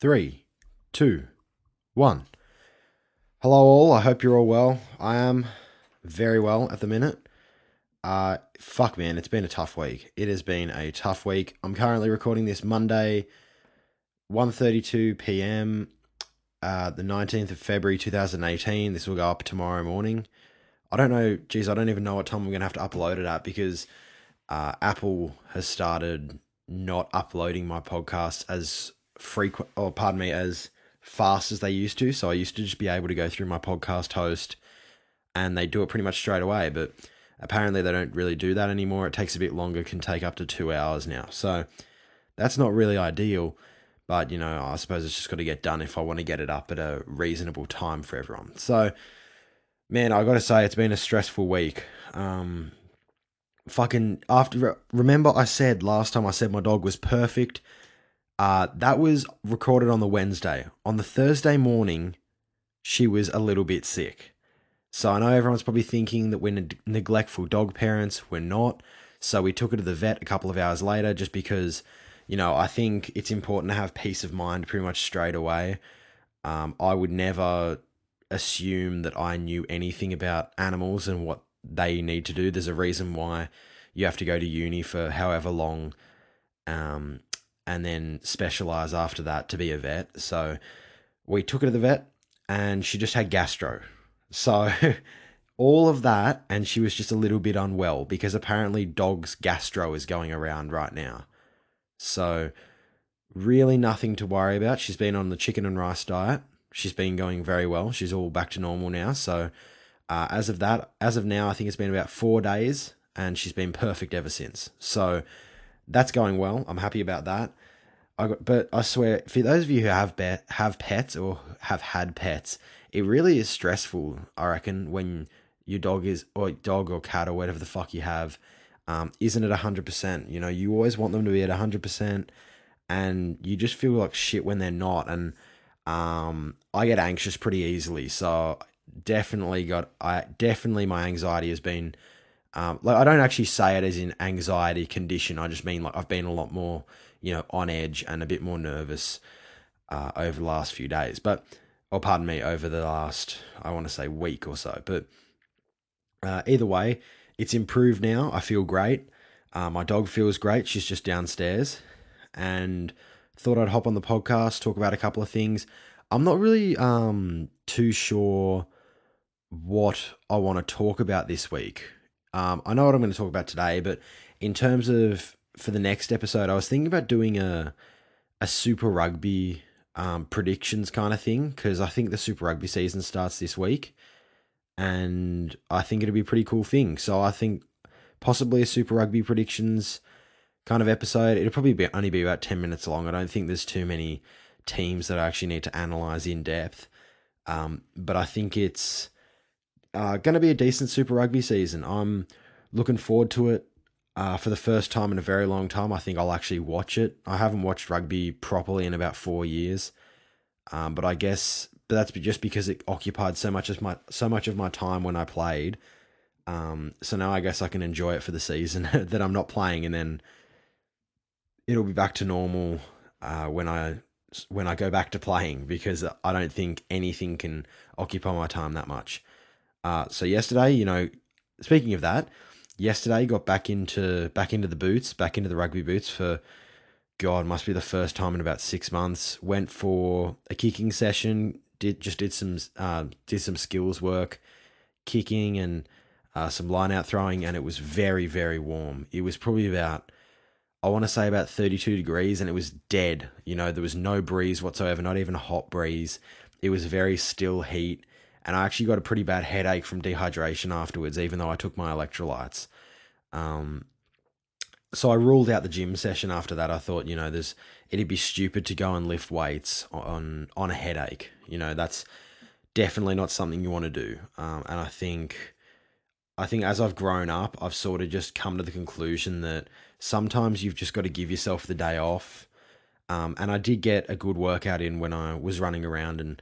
three, two, one. Hello, all. I hope you're all well. I am very well at the minute. Uh, fuck, man, it's been a tough week. It has been a tough week. I'm currently recording this Monday, 1.32 p.m., uh, the 19th of February 2018. This will go up tomorrow morning. I don't know, geez, I don't even know what time I'm going to have to upload it at because uh, Apple has started not uploading my podcast as frequent, or pardon me, as fast as they used to. So I used to just be able to go through my podcast host and they do it pretty much straight away. But apparently they don't really do that anymore. It takes a bit longer, can take up to two hours now. So that's not really ideal. But, you know, I suppose it's just got to get done if I want to get it up at a reasonable time for everyone. So, man, I got to say, it's been a stressful week. Um, fucking after remember I said last time I said my dog was perfect uh, that was recorded on the Wednesday. On the Thursday morning, she was a little bit sick. So I know everyone's probably thinking that we're ne- neglectful dog parents. We're not. So we took her to the vet a couple of hours later just because, you know, I think it's important to have peace of mind pretty much straight away. Um, I would never assume that I knew anything about animals and what they need to do. There's a reason why you have to go to uni for however long um, and then specialize after that to be a vet. So we took her to the vet and she just had gastro. So all of that, and she was just a little bit unwell because apparently dog's gastro is going around right now. So really nothing to worry about. She's been on the chicken and rice diet. She's been going very well. She's all back to normal now. So uh, as of that, as of now, I think it's been about four days, and she's been perfect ever since. So that's going well. I'm happy about that. I got, but I swear, for those of you who have be, have pets or have had pets, it really is stressful. I reckon when your dog is or dog or cat or whatever the fuck you have, um, isn't at hundred percent. You know, you always want them to be at hundred percent, and you just feel like shit when they're not. And um, I get anxious pretty easily, so definitely got I definitely my anxiety has been um, like I don't actually say it as in anxiety condition. I just mean like I've been a lot more, you know, on edge and a bit more nervous uh, over the last few days. But, or pardon me, over the last I want to say week or so. But uh, either way, it's improved now. I feel great. Uh, my dog feels great. She's just downstairs, and thought I'd hop on the podcast talk about a couple of things. I'm not really um, too sure what I want to talk about this week. Um, I know what I'm going to talk about today, but in terms of for the next episode, I was thinking about doing a a Super Rugby um, predictions kind of thing because I think the Super Rugby season starts this week, and I think it'd be a pretty cool thing. So I think possibly a Super Rugby predictions kind of episode. It'll probably be only be about ten minutes long. I don't think there's too many teams that I actually need to analyze in depth. Um, but I think it's uh, going to be a decent Super Rugby season. I'm looking forward to it. Uh, for the first time in a very long time, I think I'll actually watch it. I haven't watched rugby properly in about four years, um, but I guess but that's just because it occupied so much of my so much of my time when I played. Um, so now I guess I can enjoy it for the season that I'm not playing, and then it'll be back to normal uh, when I when I go back to playing because I don't think anything can occupy my time that much. Uh, so yesterday, you know, speaking of that, yesterday got back into back into the boots, back into the rugby boots for God, must be the first time in about six months. Went for a kicking session. Did just did some uh, did some skills work, kicking and uh, some line out throwing, and it was very very warm. It was probably about I want to say about 32 degrees, and it was dead. You know, there was no breeze whatsoever, not even a hot breeze. It was very still heat and I actually got a pretty bad headache from dehydration afterwards, even though I took my electrolytes. Um, so I ruled out the gym session after that. I thought, you know, there's it'd be stupid to go and lift weights on on a headache. You know, that's definitely not something you want to do. Um, and I think, I think as I've grown up, I've sort of just come to the conclusion that sometimes you've just got to give yourself the day off. Um, and I did get a good workout in when I was running around and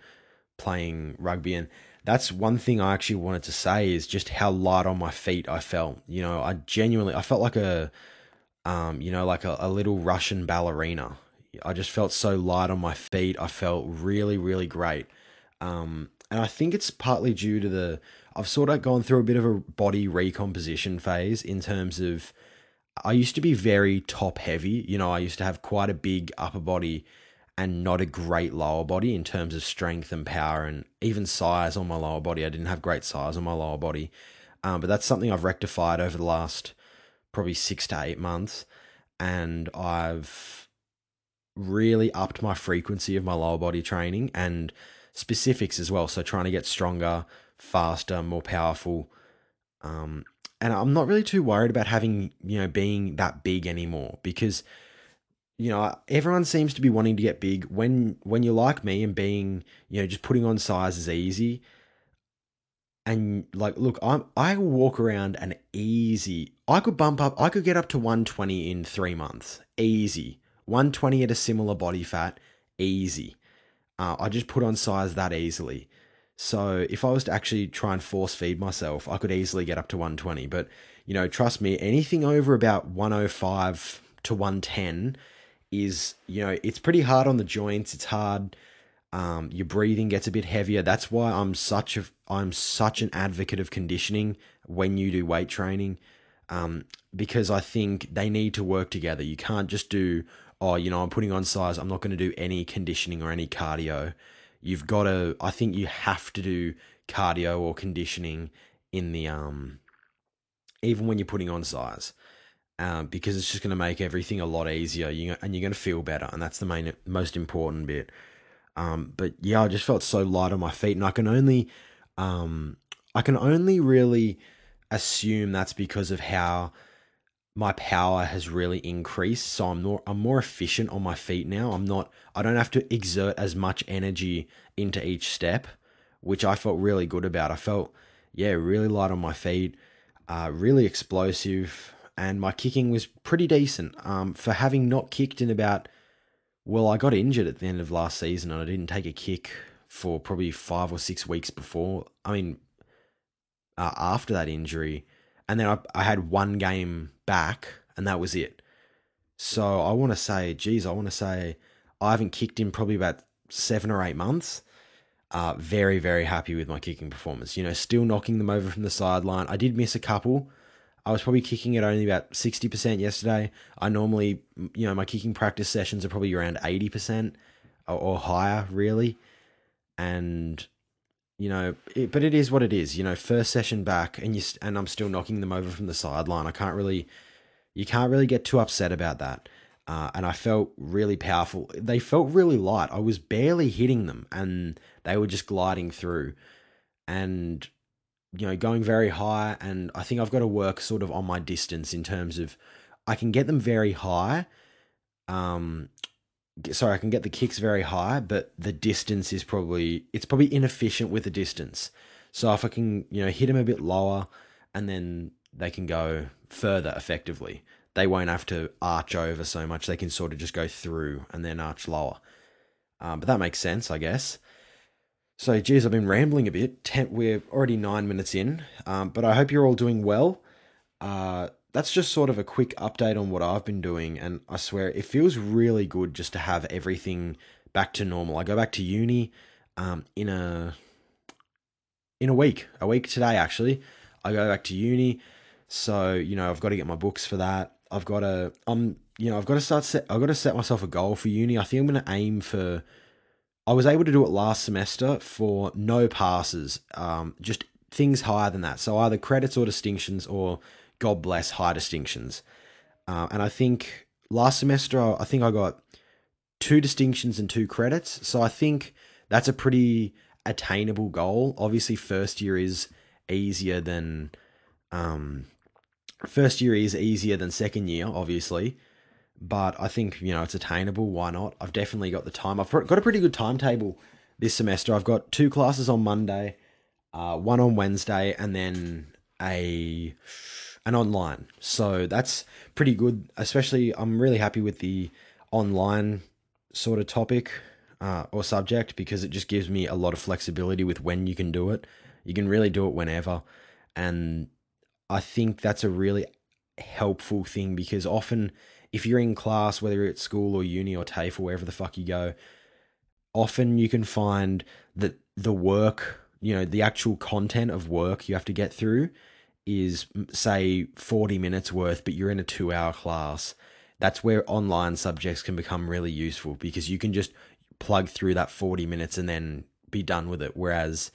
playing rugby and that's one thing I actually wanted to say is just how light on my feet I felt. You know, I genuinely I felt like a um, you know, like a, a little Russian ballerina. I just felt so light on my feet. I felt really, really great. Um, and I think it's partly due to the I've sort of gone through a bit of a body recomposition phase in terms of I used to be very top heavy. You know, I used to have quite a big upper body and not a great lower body in terms of strength and power and even size on my lower body. I didn't have great size on my lower body. Um, but that's something I've rectified over the last probably six to eight months. And I've really upped my frequency of my lower body training and specifics as well. So trying to get stronger, faster, more powerful. Um, and I'm not really too worried about having, you know, being that big anymore because, you know, everyone seems to be wanting to get big when, when you're like me and being, you know, just putting on size is easy. And like, look, I'm, I walk around an easy, I could bump up, I could get up to 120 in three months. Easy. 120 at a similar body fat. Easy. Uh, I just put on size that easily. So if I was to actually try and force feed myself, I could easily get up to 120. But, you know, trust me, anything over about 105 to 110 is, you know, it's pretty hard on the joints. It's hard. Um, your breathing gets a bit heavier. That's why I'm such a I'm such an advocate of conditioning when you do weight training, um, because I think they need to work together. You can't just do oh, you know, I'm putting on size. I'm not going to do any conditioning or any cardio you've got to I think you have to do cardio or conditioning in the um even when you're putting on size. Um, because it's just going to make everything a lot easier. You, and you're going to feel better and that's the main most important bit. Um, but yeah i just felt so light on my feet and i can only um, i can only really assume that's because of how my power has really increased. So i'm more i'm more efficient on my feet now. I'm not i don't have to exert as much energy into each step which i felt really good about. I felt yeah really light on my feet uh, really explosive and my kicking was pretty decent um, for having not kicked in about well i got injured at the end of last season and i didn't take a kick for probably five or six weeks before i mean uh, after that injury and then I, I had one game back, and that was it. So I want to say, geez, I want to say I haven't kicked in probably about seven or eight months. Uh, very, very happy with my kicking performance. You know, still knocking them over from the sideline. I did miss a couple. I was probably kicking at only about 60% yesterday. I normally, you know, my kicking practice sessions are probably around 80% or, or higher, really. And you know, it, but it is what it is. You know, first session back, and you and I'm still knocking them over from the sideline. I can't really, you can't really get too upset about that. Uh, and I felt really powerful. They felt really light. I was barely hitting them, and they were just gliding through, and you know, going very high. And I think I've got to work sort of on my distance in terms of I can get them very high, um, sorry, I can get the kicks very high, but the distance is probably it's probably inefficient with the distance. So if I can, you know, hit them a bit lower and then they can go further effectively. They won't have to arch over so much. They can sort of just go through and then arch lower. Um, but that makes sense, I guess. So, geez, I've been rambling a bit. Ten, we're already nine minutes in, um, but I hope you're all doing well. Uh, that's just sort of a quick update on what I've been doing. And I swear it feels really good just to have everything back to normal. I go back to uni um, in a in a week, a week today actually. I go back to uni, so you know I've got to get my books for that. I've got to um you know I've got to start set. I've got to set myself a goal for uni. I think I'm going to aim for. I was able to do it last semester for no passes, um, just things higher than that. So either credits or distinctions or God bless high distinctions. Uh, and I think last semester, I think I got two distinctions and two credits. So I think that's a pretty attainable goal. Obviously, first year is easier than um, first year is easier than second year, obviously. But I think you know it's attainable. Why not? I've definitely got the time. I've got a pretty good timetable this semester. I've got two classes on Monday, uh, one on Wednesday, and then a an online. So that's pretty good. Especially, I'm really happy with the online sort of topic uh, or subject because it just gives me a lot of flexibility with when you can do it. You can really do it whenever. And I think that's a really helpful thing because often if you're in class, whether it's school or uni or TAFE or wherever the fuck you go, often you can find that the work, you know, the actual content of work you have to get through is, say, 40 minutes worth, but you're in a two hour class. That's where online subjects can become really useful because you can just plug through that 40 minutes and then be done with it. Whereas,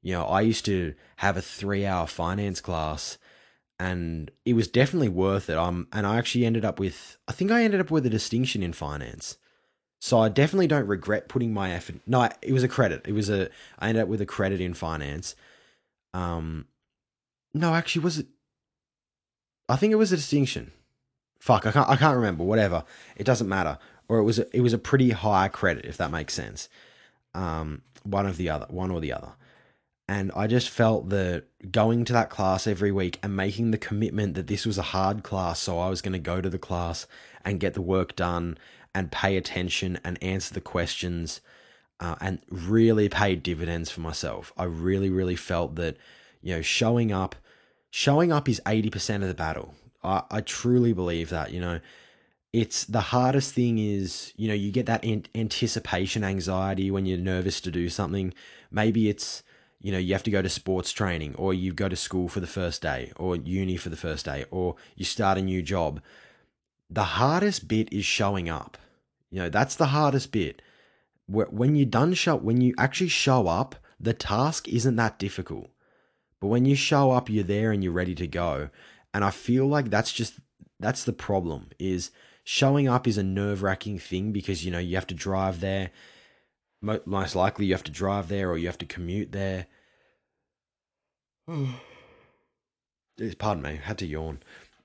you know, I used to have a three hour finance class and it was definitely worth it. Um, and I actually ended up with, I think I ended up with a distinction in finance. So I definitely don't regret putting my effort. No, it was a credit. It was a. I ended up with a credit in finance. Um, no, actually, was it? I think it was a distinction. Fuck, I can't. I can't remember. Whatever. It doesn't matter. Or it was. A, it was a pretty high credit, if that makes sense. Um, one of the other, one or the other. And I just felt that going to that class every week and making the commitment that this was a hard class, so I was going to go to the class and get the work done and pay attention and answer the questions uh, and really pay dividends for myself. I really, really felt that, you know, showing up, showing up is 80% of the battle. I, I truly believe that, you know, it's the hardest thing is, you know, you get that anticipation anxiety when you're nervous to do something. Maybe it's, you know, you have to go to sports training or you go to school for the first day or uni for the first day or you start a new job. The hardest bit is showing up you know, that's the hardest bit. When you done show, when you actually show up, the task isn't that difficult. But when you show up, you're there and you're ready to go. And I feel like that's just that's the problem is showing up is a nerve-wracking thing because you know you have to drive there most likely you have to drive there or you have to commute there pardon me had to yawn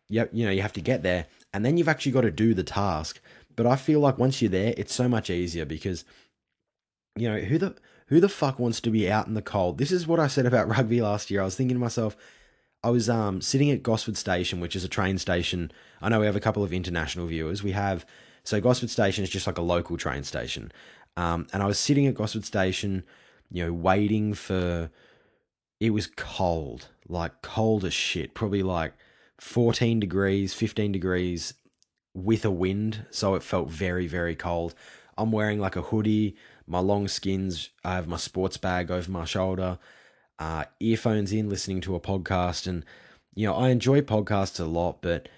yep you know you have to get there and then you've actually got to do the task but I feel like once you're there, it's so much easier because you know who the who the fuck wants to be out in the cold? This is what I said about rugby last year. I was thinking to myself, I was um, sitting at Gosford Station, which is a train station. I know we have a couple of international viewers. We have so Gosford Station is just like a local train station, um, and I was sitting at Gosford Station, you know, waiting for. It was cold, like cold as shit. Probably like fourteen degrees, fifteen degrees, with a wind, so it felt very, very cold. I'm wearing like a hoodie, my long skins, I have my sports bag over my shoulder, uh, earphones in, listening to a podcast. And, you know, I enjoy podcasts a lot, but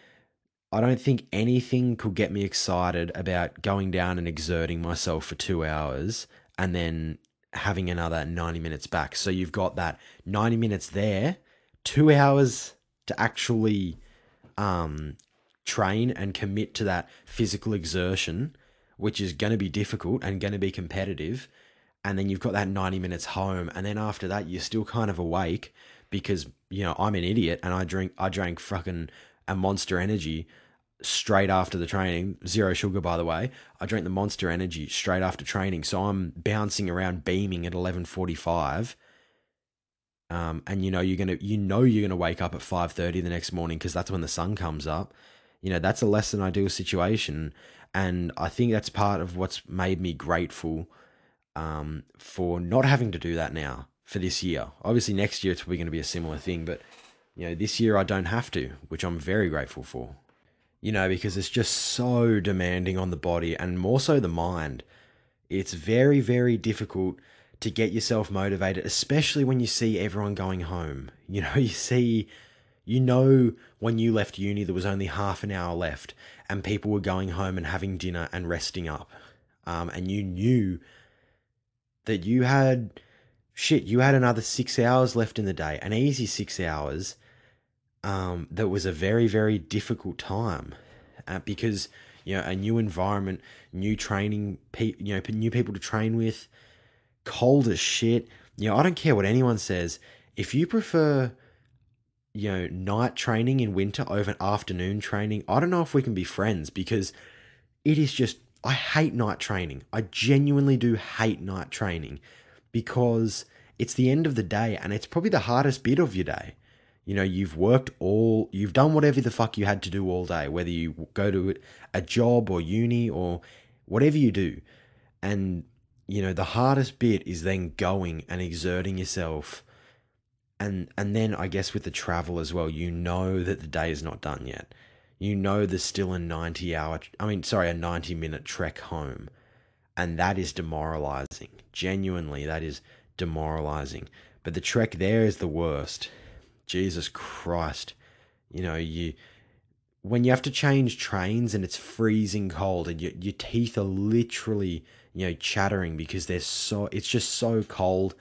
I don't think anything could get me excited about going down and exerting myself for two hours and then having another 90 minutes back. So you've got that 90 minutes there, two hours to actually um, train and commit to that physical exertion, which is going to be difficult and going to be competitive. And then you've got that 90 minutes home. And then after that, you're still kind of awake because, you know, I'm an idiot and I drink, I drank fucking a monster energy straight after the training. Zero sugar, by the way. I drink the monster energy straight after training. So I'm bouncing around beaming at 1145. Um, and you know you're gonna you know you're gonna wake up at 5:30 the next morning because that's when the sun comes up you know, that's a less than ideal situation. And I think that's part of what's made me grateful um, for not having to do that now for this year. Obviously, next year it's probably going to be a similar thing, but you know, this year I don't have to, which I'm very grateful for. You know, because it's just so demanding on the body and more so the mind. It's very, very difficult to get yourself motivated, especially when you see everyone going home. You know, you see you know, when you left uni, there was only half an hour left, and people were going home and having dinner and resting up. Um, and you knew that you had shit, you had another six hours left in the day, an easy six hours. Um, that was a very, very difficult time uh, because you know a new environment, new training, pe- you know, new people to train with, cold as shit. You know, I don't care what anyone says. If you prefer you know, night training in winter over afternoon training, I don't know if we can be friends because it is just, I hate night training. I genuinely do hate night training because it's the end of the day and it's probably the hardest bit of your day. You know, you've worked all, you've done whatever the fuck you had to do all day, whether you go to a job or uni or whatever you do. And, you know, the hardest bit is then going and exerting yourself and and then I guess with the travel as well, you know that the day is not done yet. you know there's still a 90 hour, I mean, sorry, a 90 minute trek home. And that is demoralizing. Genuinely, that is demoralizing. But the trek there is the worst. Jesus Christ. You know, you when you have to change trains and it's freezing cold and your, your teeth are literally you know chattering because they're so it's just so cold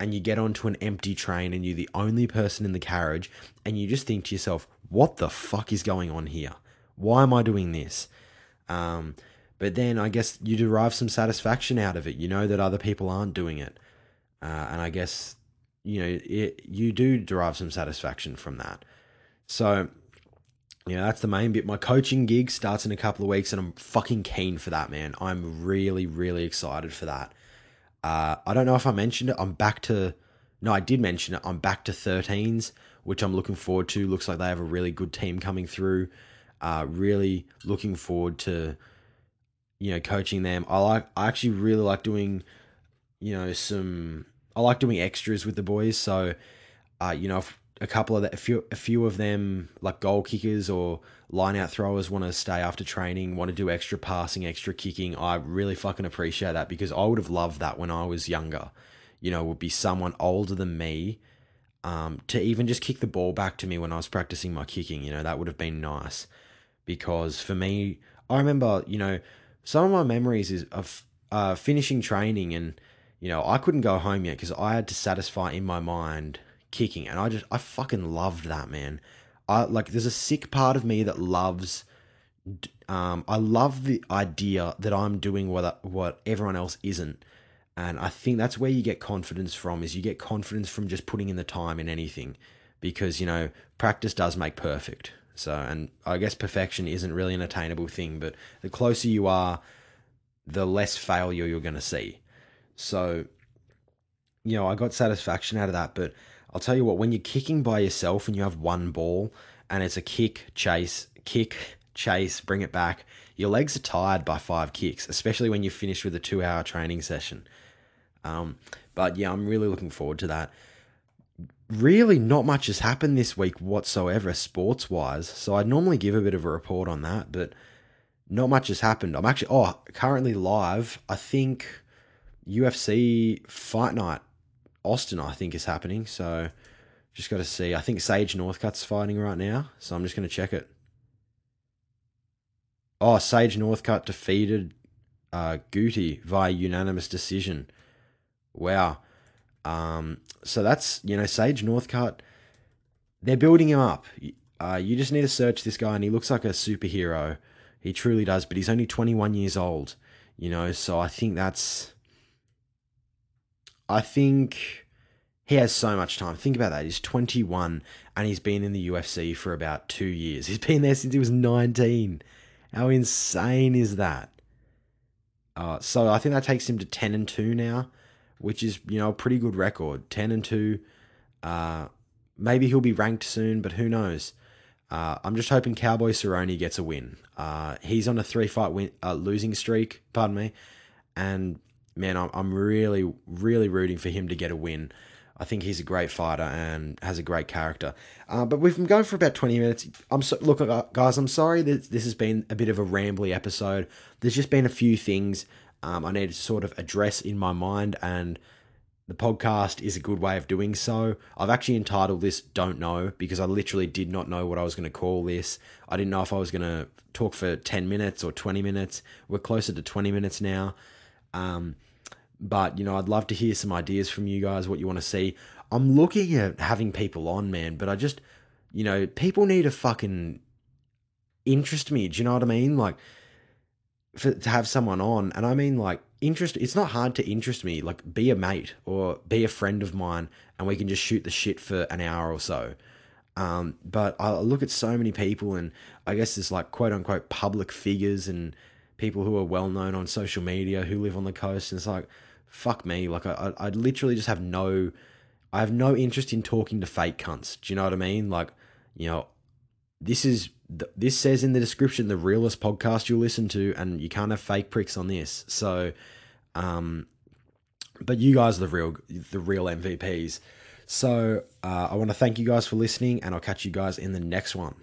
and you get onto an empty train and you're the only person in the carriage and you just think to yourself what the fuck is going on here? Why am i doing this? Um, but then i guess you derive some satisfaction out of it you know that other people aren't doing it. Uh, and i guess you know it, you do derive some satisfaction from that so yeah, that's the main bit. My coaching gig starts in a couple of weeks, and I'm fucking keen for that, man. I'm really, really excited for that. Uh, I don't know if I mentioned it. I'm back to, no, I did mention it. I'm back to 13s, which I'm looking forward to. Looks like they have a really good team coming through. Uh, really looking forward to, you know, coaching them. I like, I actually really like doing, you know, some, I like doing extras with the boys. So, uh, you know, if, a couple of the, a few a few of them like goal kickers or line out throwers want to stay after training, want to do extra passing, extra kicking. I really fucking appreciate that because I would have loved that when I was younger. You know, would be someone older than me um, to even just kick the ball back to me when I was practicing my kicking. You know, that would have been nice because for me, I remember you know some of my memories is of uh, finishing training and you know I couldn't go home yet because I had to satisfy in my mind kicking, and I just I fucking loved that man. I like there's a sick part of me that loves. Um, I love the idea that I'm doing what what everyone else isn't, and I think that's where you get confidence from. Is you get confidence from just putting in the time in anything, because you know practice does make perfect. So, and I guess perfection isn't really an attainable thing, but the closer you are, the less failure you're going to see. So, you know, I got satisfaction out of that, but I'll tell you what, when you're kicking by yourself and you have one ball and it's a kick, chase, kick, chase, bring it back, your legs are tired by five kicks, especially when you finish with a two hour training session. Um, but yeah, I'm really looking forward to that. Really, not much has happened this week whatsoever, sports wise. So I'd normally give a bit of a report on that, but not much has happened. I'm actually, oh, currently live. I think UFC Fight Night Austin, I think, is happening. So just got to see. I think Sage Northcutt's fighting right now, so I'm just going to check it. Oh, Sage Northcutt defeated uh, Gouti via unanimous decision. Wow. Um, so that's you know Sage Northcutt. They're building him up. Uh, you just need to search this guy, and he looks like a superhero. He truly does, but he's only 21 years old. You know, so I think that's I think he has so much time. Think about that. He's 21 and he's been in the UFC for about two years. He's been there since he was 19. How insane is that? Uh, so I think that takes him to 10 and 2 now, which is, you know, a pretty good record. 10 and 2. Uh, maybe he'll be ranked soon, but who knows? Uh, I'm just hoping Cowboy Cerrone gets a win. Uh, he's on a three fight win, uh, losing streak, pardon me, and man, I'm, I'm really, really rooting for him to get a win. I think he's a great fighter and has a great character. Uh, but we've been going for about 20 minutes. I'm so, look, uh, guys, I'm sorry that this has been a bit of a rambly episode. There's just been a few things um, I need to sort of address in my mind, and the podcast is a good way of doing so. I've actually entitled this Don't Know because I literally did not know what I was going to call this. I didn't know if I was going to talk for 10 minutes or 20 minutes. We're closer to 20 minutes now. Um, but, you know, I'd love to hear some ideas from you guys, what you want to see. I'm looking at having people on, man, but I just, you know, people need to fucking interest me. Do you know what I mean? Like, for, to have someone on, and I mean, like, interest, it's not hard to interest me. Like, be a mate or be a friend of mine, and we can just shoot the shit for an hour or so. Um, but I look at so many people, and I guess there's like quote unquote public figures and people who are well known on social media who live on the coast, and it's like, fuck me. Like I, I, literally just have no, I have no interest in talking to fake cunts. Do you know what I mean? Like, you know, this is this says in the description the realest podcast you'll listen to, and you can't have fake pricks on this. So, um, but you guys are the real, the real MVPs. So uh, I want to thank you guys for listening, and I'll catch you guys in the next one.